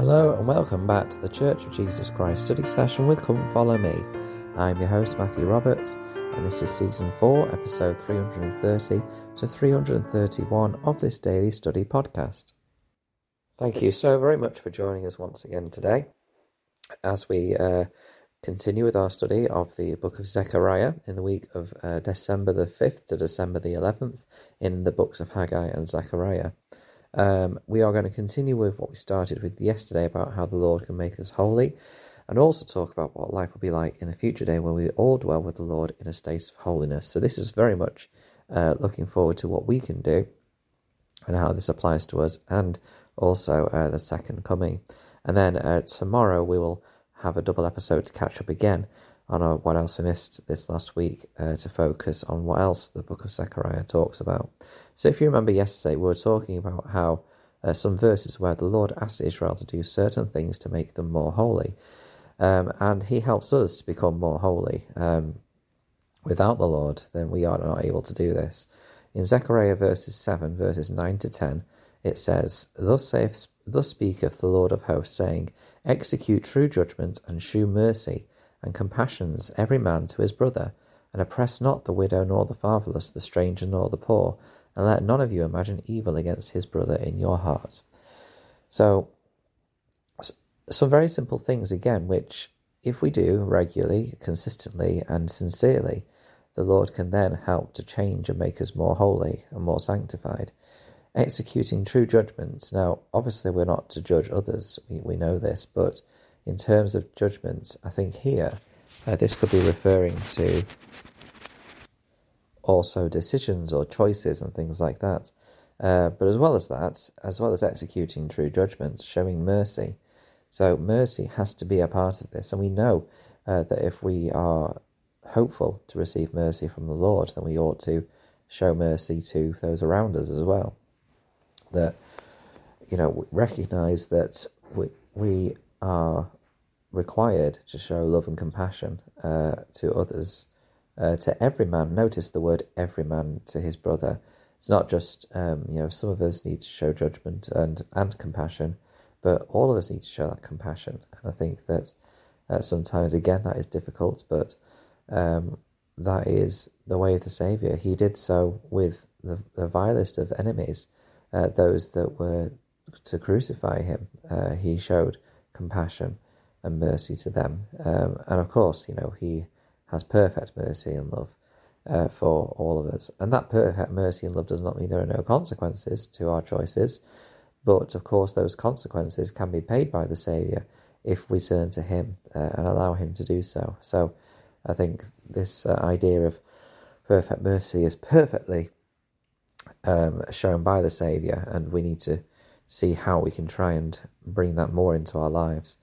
Hello and welcome back to the Church of Jesus Christ study session with Come Follow Me. I'm your host Matthew Roberts and this is season 4, episode 330 to 331 of this daily study podcast. Thank you so very much for joining us once again today as we uh, continue with our study of the book of Zechariah in the week of uh, December the 5th to December the 11th in the books of Haggai and Zechariah. Um, we are going to continue with what we started with yesterday about how the Lord can make us holy, and also talk about what life will be like in the future day when we all dwell with the Lord in a state of holiness. So, this is very much uh, looking forward to what we can do and how this applies to us, and also uh, the second coming. And then uh, tomorrow we will have a double episode to catch up again on our, what else we missed this last week uh, to focus on what else the book of Zechariah talks about. So, if you remember yesterday, we were talking about how uh, some verses where the Lord asked Israel to do certain things to make them more holy, um, and He helps us to become more holy. Um, without the Lord, then we are not able to do this. In Zechariah verses 7, verses 9 to 10, it says, Thus, saith, thus speaketh the Lord of hosts, saying, Execute true judgment and shew mercy and compassions every man to his brother, and oppress not the widow nor the fatherless, the stranger nor the poor, and let none of you imagine evil against his brother in your heart. So, some very simple things again, which if we do regularly, consistently, and sincerely, the Lord can then help to change and make us more holy and more sanctified. Executing true judgments. Now, obviously, we're not to judge others, we, we know this, but in terms of judgments, I think here uh, this could be referring to also decisions or choices and things like that. Uh, but as well as that, as well as executing true judgments, showing mercy. So mercy has to be a part of this, and we know uh, that if we are hopeful to receive mercy from the Lord, then we ought to show mercy to those around us as well. That you know recognize that we we are required to show love and compassion uh, to others, uh, to every man. Notice the word every man to his brother. It's not just, um, you know, some of us need to show judgment and, and compassion, but all of us need to show that compassion. And I think that uh, sometimes, again, that is difficult, but um, that is the way of the Saviour. He did so with the, the vilest of enemies, uh, those that were to crucify him. Uh, he showed compassion and mercy to them. Um, and of course, you know, He has perfect mercy and love uh, for all of us. And that perfect mercy and love does not mean there are no consequences to our choices, but of course, those consequences can be paid by the Saviour if we turn to Him uh, and allow Him to do so. So I think this uh, idea of perfect mercy is perfectly um, shown by the Saviour, and we need to see how we can try and bring that more into our lives.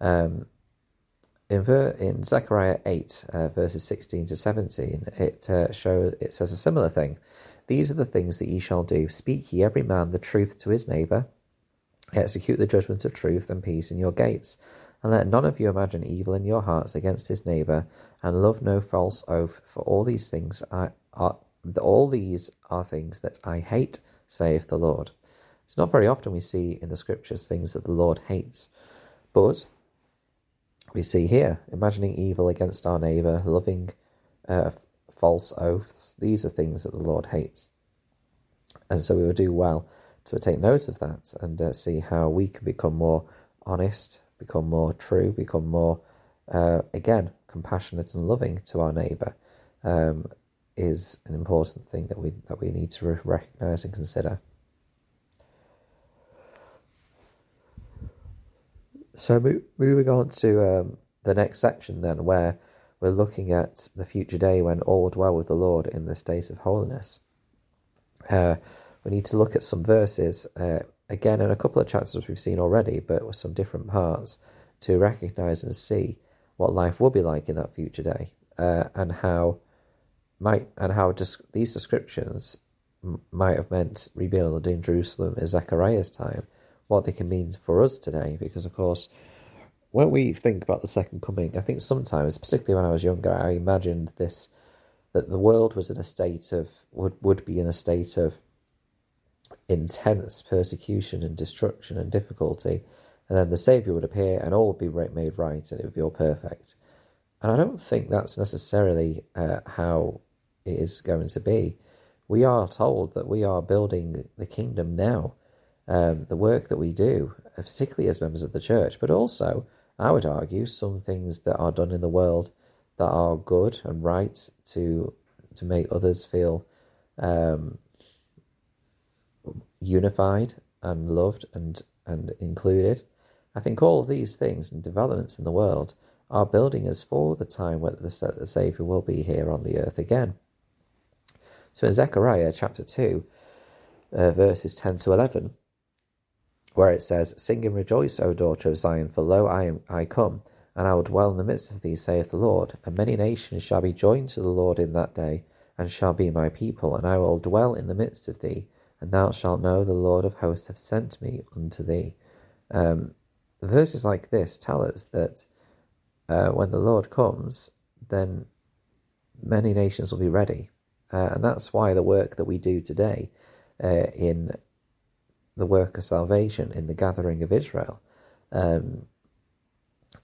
Um, in, ver- in Zechariah 8, uh, verses 16 to 17, it, uh, shows, it says a similar thing. These are the things that ye shall do. Speak ye every man the truth to his neighbour. Execute the judgment of truth and peace in your gates. And let none of you imagine evil in your hearts against his neighbour, and love no false oath. For all these things are, are all these are things that I hate, saith the Lord. It's not very often we see in the scriptures things that the Lord hates, but we see here imagining evil against our neighbour, loving uh, false oaths. These are things that the Lord hates. And so we would do well to take note of that and uh, see how we can become more honest, become more true, become more, uh, again, compassionate and loving to our neighbour. Um, is an important thing that we that we need to recognize and consider. So mo- moving on to um, the next section, then, where we're looking at the future day when all dwell with the Lord in the state of holiness. Uh, we need to look at some verses uh, again in a couple of chapters we've seen already, but with some different parts to recognize and see what life will be like in that future day, uh, and how might and how just these descriptions might have meant rebuilding Jerusalem in Zechariah's time, what they can mean for us today. Because, of course, when we think about the second coming, I think sometimes, particularly when I was younger, I imagined this that the world was in a state of would would be in a state of intense persecution and destruction and difficulty and then the Saviour would appear, and all would be made right, and it would be all perfect. And I don't think that's necessarily uh, how it is going to be. We are told that we are building the kingdom now. Um, the work that we do, particularly as members of the church, but also, I would argue, some things that are done in the world that are good and right to to make others feel um, unified and loved and and included. I think all of these things and developments in the world are building us for the time when the, the Saviour will be here on the earth again. So in Zechariah chapter 2, uh, verses 10 to 11, where it says, Sing and rejoice, O daughter of Zion, for lo, I, am, I come, and I will dwell in the midst of thee, saith the Lord. And many nations shall be joined to the Lord in that day, and shall be my people, and I will dwell in the midst of thee, and thou shalt know the Lord of hosts hath sent me unto thee. Um, verses like this tell us that uh, when the Lord comes, then many nations will be ready. Uh, and that's why the work that we do today uh, in the work of salvation, in the gathering of Israel, um,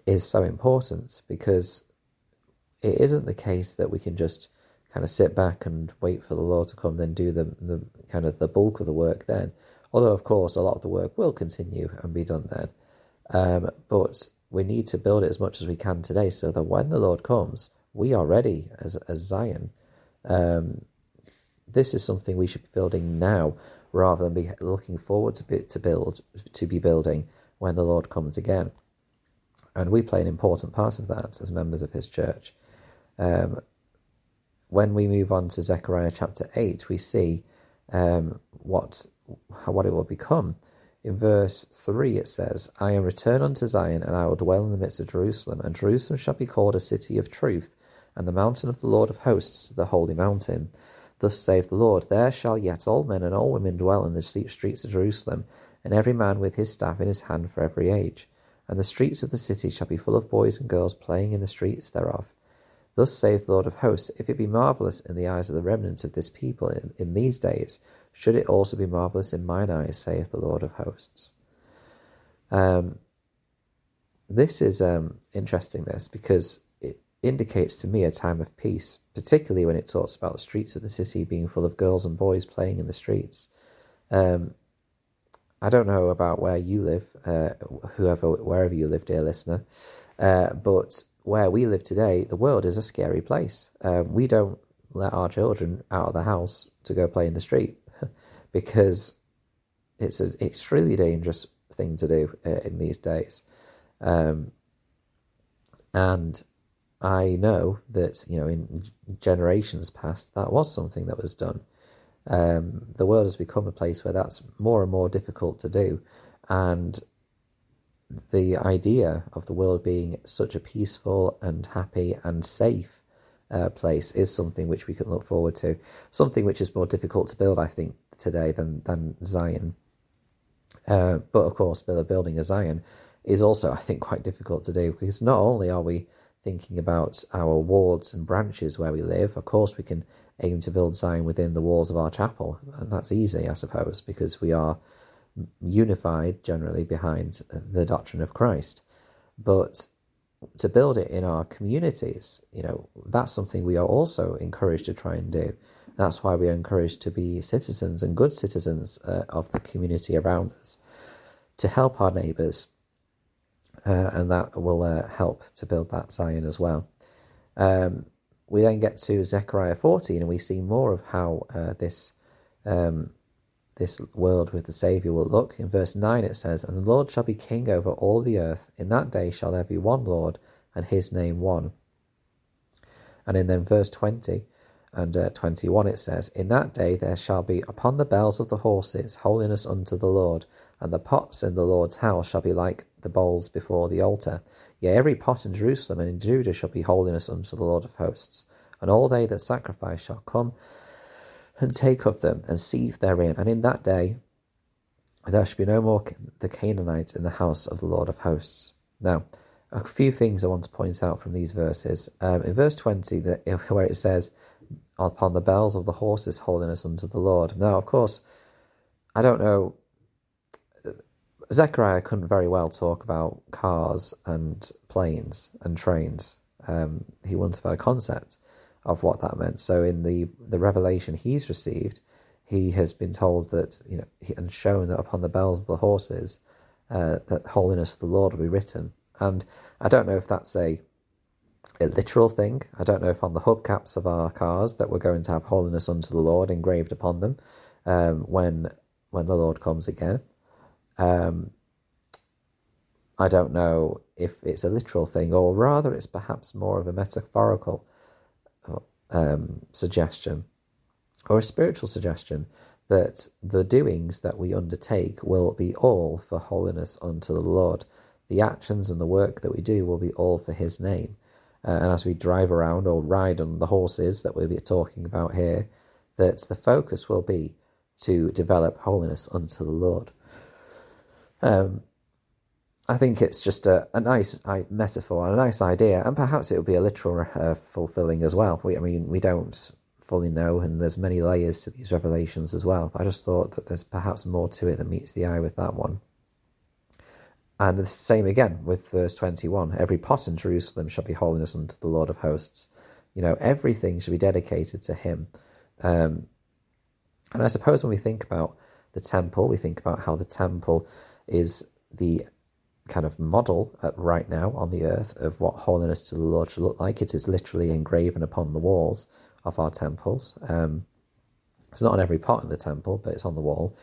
is so important because it isn't the case that we can just kind of sit back and wait for the Lord to come, then do the, the kind of the bulk of the work then. Although, of course, a lot of the work will continue and be done then. Um, but we need to build it as much as we can today so that when the Lord comes, we are ready as, as Zion. Um, this is something we should be building now rather than be looking forward to, be, to build to be building when the Lord comes again. And we play an important part of that as members of His church. Um, when we move on to Zechariah chapter eight, we see um, what what it will become. In verse 3, it says, I am returned unto Zion, and I will dwell in the midst of Jerusalem, and Jerusalem shall be called a city of truth, and the mountain of the Lord of hosts, the holy mountain. Thus saith the Lord, There shall yet all men and all women dwell in the streets of Jerusalem, and every man with his staff in his hand for every age. And the streets of the city shall be full of boys and girls playing in the streets thereof. Thus saith the Lord of hosts, If it be marvellous in the eyes of the remnant of this people in, in these days, should it also be marvellous in mine eyes, saith the Lord of hosts. Um, this is um, interesting, this, because indicates to me a time of peace, particularly when it talks about the streets of the city being full of girls and boys playing in the streets. Um, I don't know about where you live, uh, whoever, wherever you live, dear listener, uh, but where we live today, the world is a scary place. Um, we don't let our children out of the house to go play in the street because it's an extremely dangerous thing to do uh, in these days. Um, and I know that, you know, in generations past, that was something that was done. Um, the world has become a place where that's more and more difficult to do. And the idea of the world being such a peaceful and happy and safe uh, place is something which we can look forward to. Something which is more difficult to build, I think, today than than Zion. Uh, but of course, building a Zion is also, I think, quite difficult to do because not only are we thinking about our wards and branches where we live, of course, we can aim to build Zion within the walls of our chapel, and that's easy, I suppose, because we are unified generally behind the doctrine of Christ. But to build it in our communities, you know, that's something we are also encouraged to try and do. That's why we are encouraged to be citizens and good citizens uh, of the community around us, to help our neighbours, uh, and that will uh, help to build that Zion as well. Um, we then get to Zechariah 14, and we see more of how uh, this um, this world with the Saviour will look. In verse 9 it says, And the Lord shall be king over all the earth. In that day shall there be one Lord, and his name one. And in then verse 20 and uh, 21 it says, In that day there shall be upon the bells of the horses holiness unto the Lord, and the pots in the Lord's house shall be like the bowls before the altar. Yea, every pot in Jerusalem and in Judah shall be holiness unto the Lord of hosts. And all they that sacrifice shall come and take of them and seethe therein. And in that day there shall be no more the Canaanites in the house of the Lord of hosts. Now, a few things I want to point out from these verses. Um, in verse 20, the, where it says, Upon the bells of the horses, holiness unto the Lord. Now, of course, I don't know Zechariah couldn't very well talk about cars and planes and trains. Um, he wouldn't have had a concept of what that meant. So in the the revelation he's received, he has been told that you know and shown that upon the bells of the horses uh, that holiness of the Lord will be written. And I don't know if that's a a literal thing. I don't know if on the hubcaps of our cars that we're going to have holiness unto the Lord engraved upon them um, when when the Lord comes again. Um, I don't know if it's a literal thing, or rather, it's perhaps more of a metaphorical um, suggestion or a spiritual suggestion that the doings that we undertake will be all for holiness unto the Lord. The actions and the work that we do will be all for His name. Uh, and as we drive around or ride on the horses that we'll be talking about here, that the focus will be to develop holiness unto the Lord. Um, I think it's just a, a nice metaphor, a nice idea, and perhaps it will be a literal uh, fulfilling as well. We, I mean, we don't fully know, and there's many layers to these revelations as well. I just thought that there's perhaps more to it than meets the eye with that one. And the same again with verse 21 every pot in Jerusalem shall be holiness unto the Lord of hosts. You know, everything should be dedicated to Him. Um, and I suppose when we think about the temple, we think about how the temple is the kind of model right now on the earth of what holiness to the Lord should look like. It is literally engraven upon the walls of our temples. Um, it's not on every pot in the temple, but it's on the wall.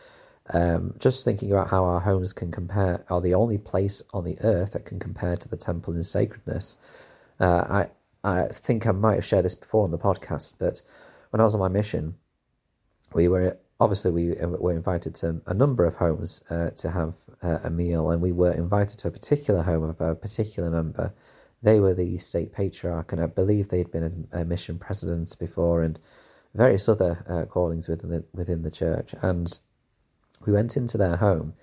Um, just thinking about how our homes can compare, are the only place on the earth that can compare to the temple in sacredness. Uh, I I think I might have shared this before on the podcast, but when I was on my mission, we were obviously we were invited to a number of homes uh, to have uh, a meal, and we were invited to a particular home of a particular member. They were the stake patriarch, and I believe they'd been a, a mission president before, and various other uh, callings within the within the church. And we went into their home,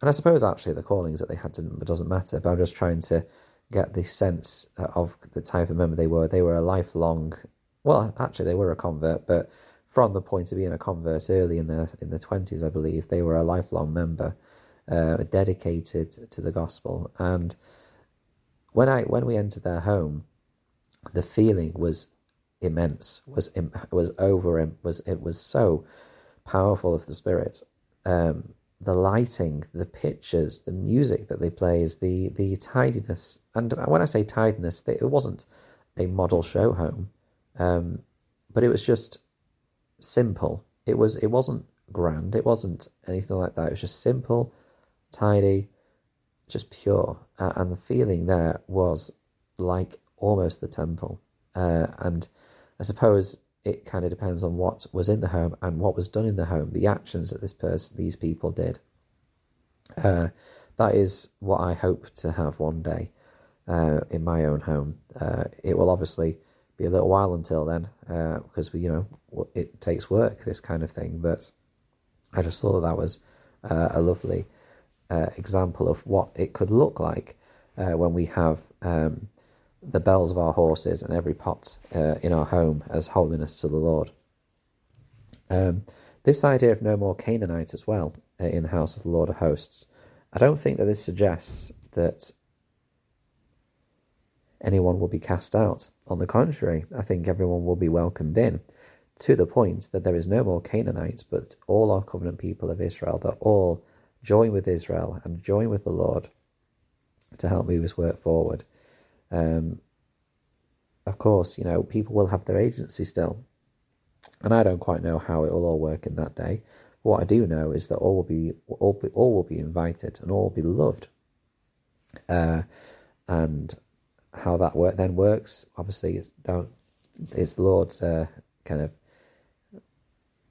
and I suppose actually the callings that they had didn't, doesn't matter. But I'm just trying to get the sense uh, of the type of member they were. They were a lifelong. Well, actually, they were a convert, but from the point of being a convert early in the in the twenties, I believe they were a lifelong member uh, dedicated to the gospel. And when I when we entered their home, the feeling was immense. was was over. Was it was so powerful of the spirit. Um, the lighting, the pictures, the music that they played, the the tidiness, and when I say tidiness, it wasn't a model show home, um, but it was just simple. It was it wasn't grand. It wasn't anything like that. It was just simple tidy, just pure. Uh, and the feeling there was like almost the temple. Uh, and I suppose it kind of depends on what was in the home and what was done in the home, the actions that this person, these people did. Uh, that is what I hope to have one day uh, in my own home. Uh, it will obviously be a little while until then uh, because we, you know, it takes work, this kind of thing. But I just thought that, was a lovely uh, example of what it could look like uh, when we have um, the bells of our horses and every pot uh, in our home as holiness to the Lord. Um, this idea of no more Canaanites as well uh, in the house of the Lord of hosts, I don't think that this suggests that anyone will be cast out. On the contrary, I think everyone will be welcomed in to the point that there is no more Canaanites, but all our covenant people of Israel, that all join with Israel and join with the Lord to help move his work forward. Um, of course, you know, people will have their agency still. And I don't quite know how it will all work in that day. What I do know is that all will be all, be, all will be invited and all will be loved. Uh, and how that work then works, obviously, it's down. It's the Lord's uh, kind of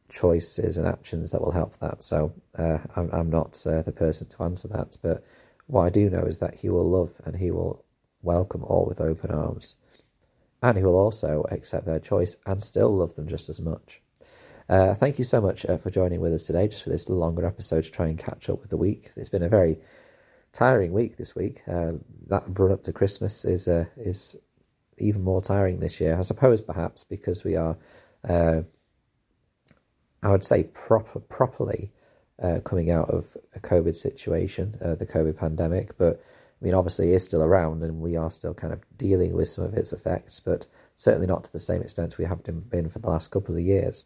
choices and actions that will help that. So uh, I'm, I'm, not uh, the person to answer that, but what I do know is that He will love and He will welcome all with open arms, and He will also accept their choice and still love them just as much. Uh, thank you so much uh, for joining with us today, just for this longer episode to try and catch up with the week. It's been a very tiring week this week. Uh, that run up to Christmas is uh, is even more tiring this year, I suppose, perhaps because we are I would say proper, properly uh, coming out of a COVID situation, uh, the COVID pandemic. But I mean, obviously, is still around, and we are still kind of dealing with some of its effects, but certainly not to the same extent we have been for the last couple of years.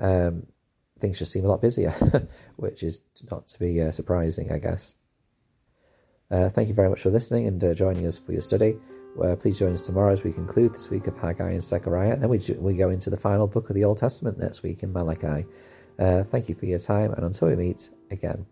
Um, things just seem a lot busier, which is not to be uh, surprising, I guess. Uh, thank you very much for listening and uh, joining us for your study. Uh, please join us tomorrow as we conclude this week of Haggai and Zechariah. And then we, we go into the final book of the Old Testament next week in Malachi. Uh, thank you for your time, and until we meet again.